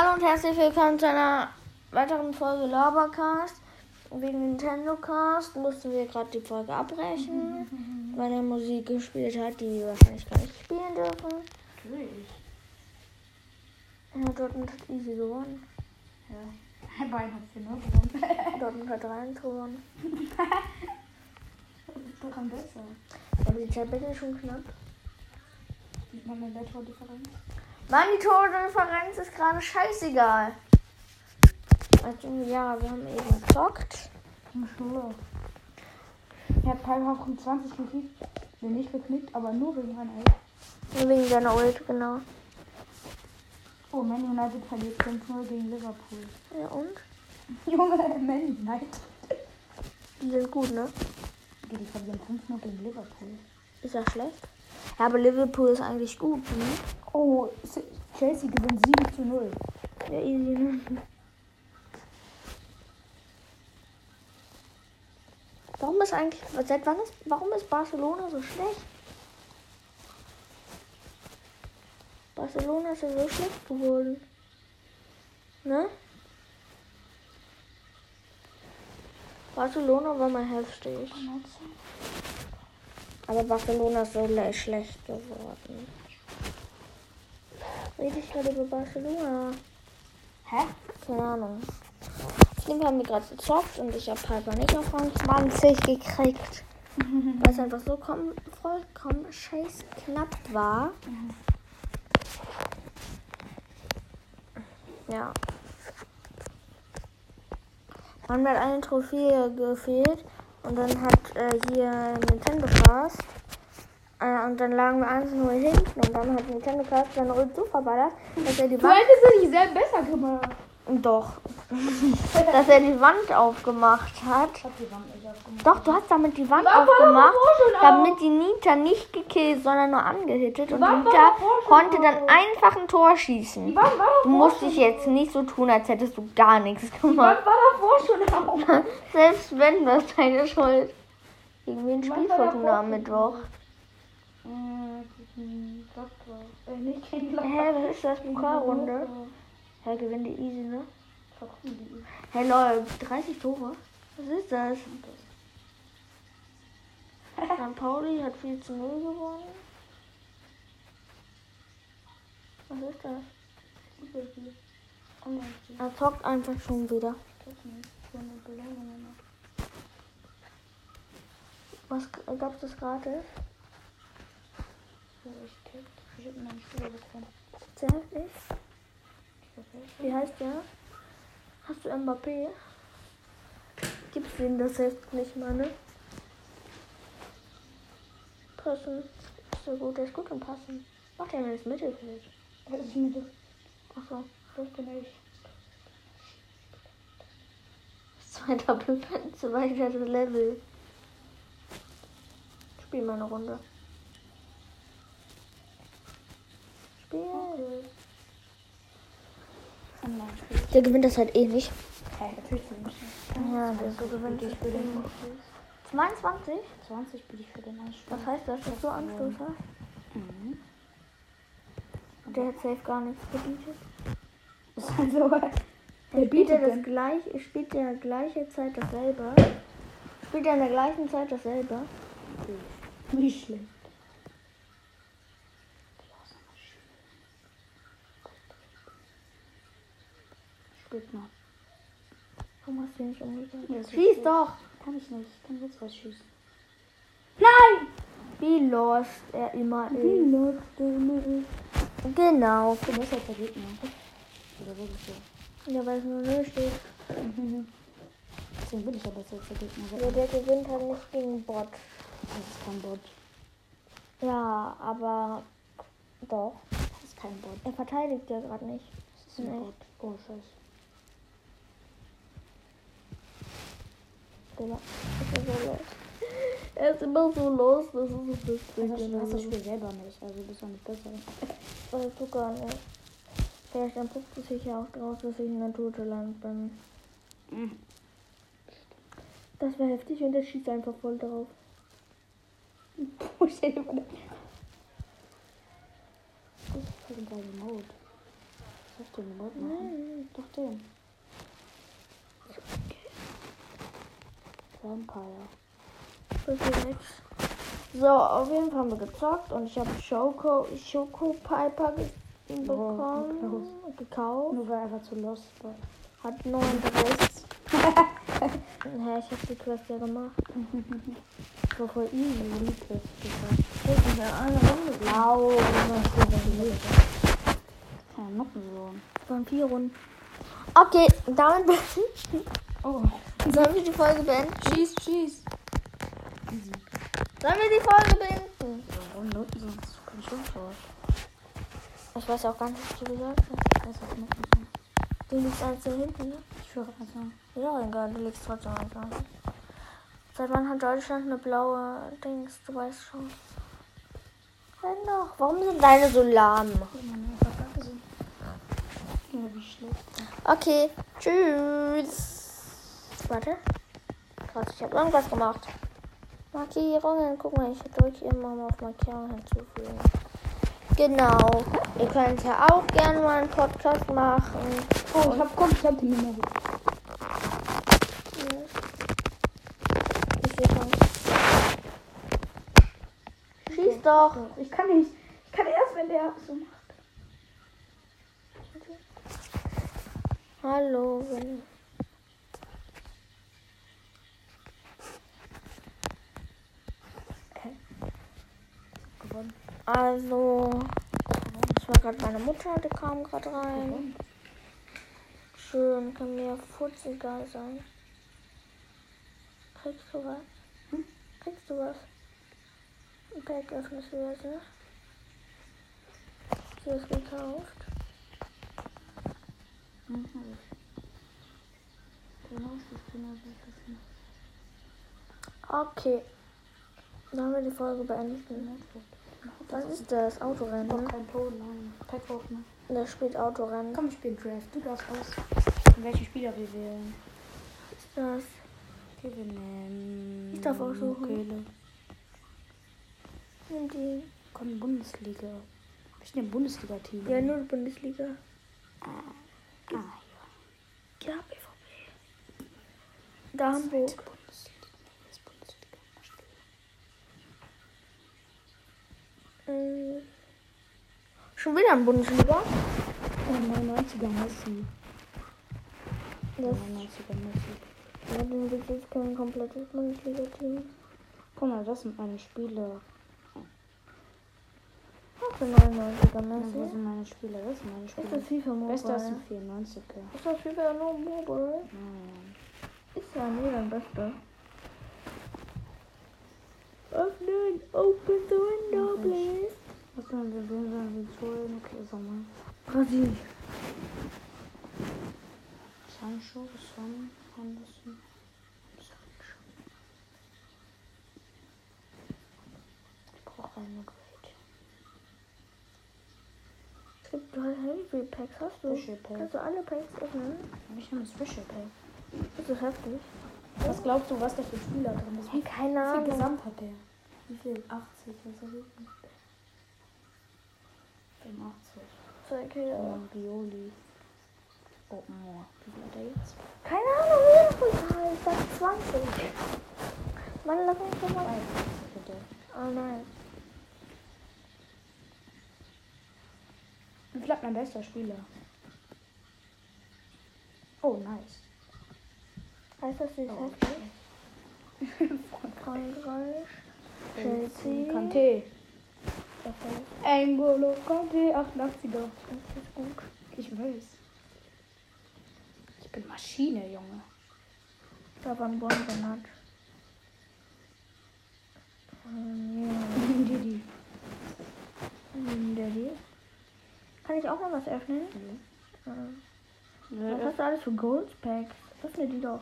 Hallo und herzlich willkommen zu einer weiteren Folge Labercast. Wegen Nintendo Cast mussten wir gerade die Folge abbrechen, weil er Musik gespielt hat, die wir wahrscheinlich gar nicht spielen dürfen. Natürlich. Ja, Dortmund hat easy gewonnen. Ja. Bayern hat 4 0 gewonnen. Dortmund hat 3 gewonnen. Das am besser. Aber die Zeit ist schon knapp. Sieht man in der Tordifferenz? Tordifferenz ist gerade scheißegal. Also, ja, wir haben eben gezockt. Er hat teilweise um 20 gekickt. Nee, nicht geknickt, aber nur wegen einer Elf. Nur wegen seiner Ult, genau. Oh, Man United verliert 5-0 gegen Liverpool. Ja, und? Junge, Man United. Die sind gut, ne? Die verlieren 5-0 gegen Liverpool. Ist das schlecht? Ja, aber Liverpool ist eigentlich gut, ne? Oh, Chelsea gewinnt 7 zu 0. Ja, easy, ne? Warum ist eigentlich, seit wann ist, warum ist Barcelona so schlecht? Barcelona ist ja so schlecht geworden. Ne? Barcelona war mal heftig. Aber Barcelona ist so le- schlecht geworden. Rede ich gerade über Barcelona? Hä? Keine Ahnung. Fall haben wir gerade gezockt und ich habe Piper nicht auf Rang 20 gekriegt. Weil es einfach so komm, vollkommen scheiß knapp war. Ja. Man hat eine Trophäe gefehlt und dann hat äh, hier Nintendo Cast. Äh, und dann lagen wir 1-0 hinten und dann hat Nintendo Cast seine Ult so verballert, dass er die Du hättest es nicht sehr besser gemacht. Doch. Dass er die Wand aufgemacht hat. Ich hab die Wand nicht aufgemacht. Doch, du hast damit die Wand war aufgemacht, schon auf. damit die Nita nicht gekillt, sondern nur angehittet. Und Nita konnte dann einfach ein Tor schießen. Du musst dich jetzt nicht so tun, als hättest du gar nichts Die gemacht. Wand war davor schon auf. Selbst wenn, das ist deine Schuld. Gegen wen Die Wand spielt war Fortuna am Mittwoch? Äh. Äh. Hä, was ist das? Pokalrunde? Hä, gewinnt die easy, ne? Hey lol, 30 Tore? Was ist das? St. Pauli hat 4 zu 0 gewonnen. Was ist das? Er zockt einfach schon wieder. Was gab's das gratis? Ich hab meine Schule bekommen. Wie heißt der? Hast du Mbappé? Gibt's den das Heft nicht mal, ne? Passen. Ist so gut, der ist gut im Passen. Macht er mir das Mittelfeld? Das ist das. Achso. Das bin ich. Zweiter Platz, zweiter Level. Spiel mal eine Runde. Spiel. Online-Spiel. Der gewinnt das halt eh nicht. Hey, natürlich. Ja, der so gewinnt ich für den 22? 20 bin ich für den Anschluss. Was heißt das, dass du Anschluss hast? Mhm. Der hat safe gar nichts gebietet. Also, Er Wer spielt bietet das gleiche, spielt ja gleiche Zeit dasselbe. Spielt ja in der gleichen Zeit dasselbe. wie schlecht. Spielt noch. Warum hast du nicht umgekehrt? Ja, so Schieß doch! Kann ich nicht. Ich kann jetzt was schießen. Nein! Wie lost er immer ist. läuft der immer ist? Genau. Ich bin besser als der Gegner. Oder wirklich so. Ja, weil es nur null steht. Deswegen bin ich als der Gegner. Ja, der gewinnt halt nicht gegen Bot. Das ist kein Bot. Ja, aber doch. Das ist kein Bot. Er verteidigt ja gerade nicht. Das ist ein Nee. Bot. Oh, scheiße. Digga. Ist so los. Er ist immer so los, das ist so. Du hast, hast das Spiel selber nicht. Also bist du nicht besser. Das du gar nicht. Vielleicht entpuppt es sich ja auch draus, dass ich Naturtalent bin. Mhm. Das wäre heftig und der schießt einfach voll drauf. Oh, stell dir vor, das ist voll ein geiler Mode. Soll ich den überhaupt machen? Doch den. Vampire. So, auf jeden Fall haben wir gezockt und ich habe Schoko, Schoko Piper bekommen, gekauft. Nur weil er einfach zu lost war. Hat nur Interesse. Hä, ich habe die Quest ja gemacht. Das war voll easy, die Quest gesagt. Ich bin eine Runde blau. Ja, noch so. Waren vier Runden. Okay, damit. Oh. Sollen wir die Folge beenden? Schieß, schieß. Sollen wir die Folge beenden? Warum Noten sonst? Komm schon vor. Ich weiß auch gar nicht, was du gesagt hast. Weiß Noten sind. Du liegst da hinten, ne? Ich höre also. Ja, egal, du liegst trotzdem da. Seit wann hat Deutschland eine blaue Dings? Du weißt schon. Renn doch. Warum sind deine so lahm? Okay, tschüss. Warte. Krass, ich habe irgendwas gemacht. Markierungen. Guck mal, ich drücke immer mal auf Markierungen hinzufügen. Genau. Ihr könnt ja auch gerne mal einen Podcast machen. Oh, ich hab, schon. Schieß doch. Ich kann nicht. Ich kann erst, wenn der so macht. Hallo. Wenn Okay. Gewonnen. also, ich war gerade meine Mutter, die kam gerade rein. Schön, kann mir futzegal sein. Kriegst du was? Hm? Kriegst du was? Ein Pack öffnest du jetzt, ne? Du das gekauft? Mhm. Ist ist. Okay. Dann haben wir die Folge beendet. Was ist das? Autorennen? Doch kein Ton, nein. Pack hoch, ne? Da spielt Autorennen. Komm, wir spielen Draft. Du darfst aus. Welche Spieler wir wählen? Was ist das? Okay, wir nehmen. Ich darf aussuchen. Köhle. Nimm die. Komm, Bundesliga. Ich nehme Bundesliga-Team. Ja, nur Bundesliga. Ah, ja. Ja, BVB. Da Hamburg. Zweite Bundesliga. Nee, das Bundesliga. Ähm, Schon wieder ein Bundesliga? Oh, 99er Messi. Das 99er Messi. ja, dann gibt es kein komplettes Bundesliga-Team. Guck mal, das sind meine Spieler. Auch für 99er Ja, wo Messi. sind meine Spieler? Das sind meine Ist Spieler. das FIFA Bester ist Mobile? ein 94er. Ist das FIFA nur Mobile? Nein. Ist ja nie dein Bester. Öffnen, open the window, ich. please. Was sollen wir sehen, sollen wir holen? Okay, Sommer. Brasilien. Sancho, Son, Henderson. Sancho. Ich brauche eine Grade. Es gibt drei Heavy Packs. Hast du? Special Pack. Kannst du alle Packs öffnen? Habe ich noch ein Special Pack? Das ist heftig. Was glaubst du, was da für Spieler drin ist? Hey, keine Wie viel Ahnung. Gesamt hat der? Wie viel? 80, was soll ich? 85. Zeig her. Oh, Bioli. Oh, Moore. Wie viel hat er jetzt? Keine Ahnung, wie. Ich sag 20. Mann, lass mich schon mal. 52 hat er. Oh nein. Wie viel hat mein bester Spieler? Oh, nice. Heißt das, ist Oh, heftig? Frankreich. Chelsea. Kanté. Perfekt. Engolo Kanté, 88er. Das ist gut. Ich weiß. Ich bin Maschine, Junge. Da war ein Bonbonat. Didi. Daddy. Kann ich auch noch was öffnen? Ähm, Was Ja. hast du alles für Gold Packs? Öffne die doch.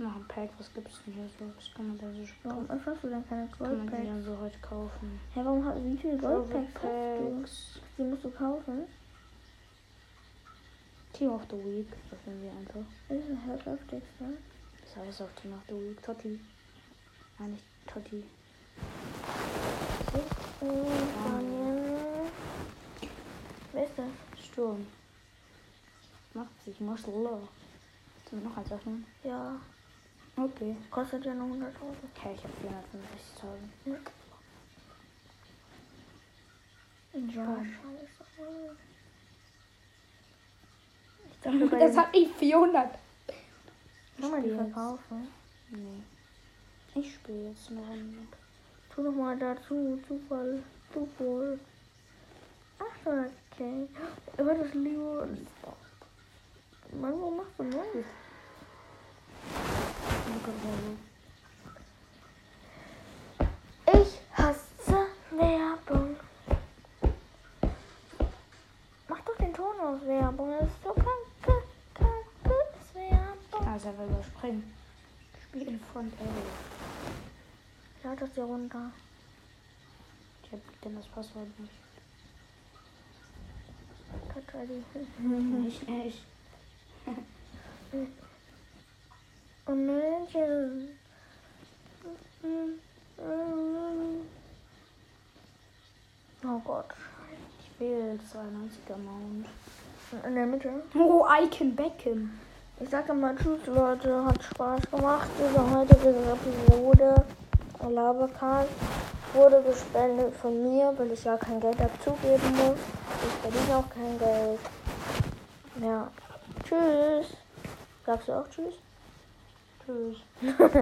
Noch ein Pack, was gibt's denn hier so? Was kann man da so Warum öffnest du denn keine kann Gold man die dann so heute kaufen? Hä, warum hast wie viele Gold Private Packs hast du? Die musst du kaufen. Team of the Week, öffnen wir einfach. Das ist das heftigste. Das heißt auch Team of the Week. Totti. Nein, nicht Totti. Spanien. Wer ist das? Sturm. Macht sich muss low. Sollen wir noch eins öffnen? Ja, Okay. kostet ja nur 100 Euro. Okay, ich habe 465.000. Ja, Komm. scheiße. Ich dachte, bei Das hat nicht 400. Kann man die verkaufen? Nee. Ich spiele jetzt eine Runde. Tu doch mal dazu, Zufall, Zufall. Ach, okay. Aber das Leo Mann, wo machst du das? Ich hasse Werbung. Mach doch den Ton aus Werbung. Das ist so kacke, kacke ist Also er will überspringen. Spiel von L. Lad das hier runter. Ich hab denn das Passwort nicht. ID. Nicht, nicht. Oh Mädchen. Oh Gott. Ich will 92er Mount. In der Mitte. Oh, Icon Beckham. Ich sage mal Tschüss, Leute. Hat Spaß gemacht. Diese heutige Episode. Labercast wurde gespendet von mir, weil ich ja kein Geld abzugeben muss. Ich verdiene auch kein Geld. Ja. Tschüss. Sagst du auch Tschüss? Tschüss.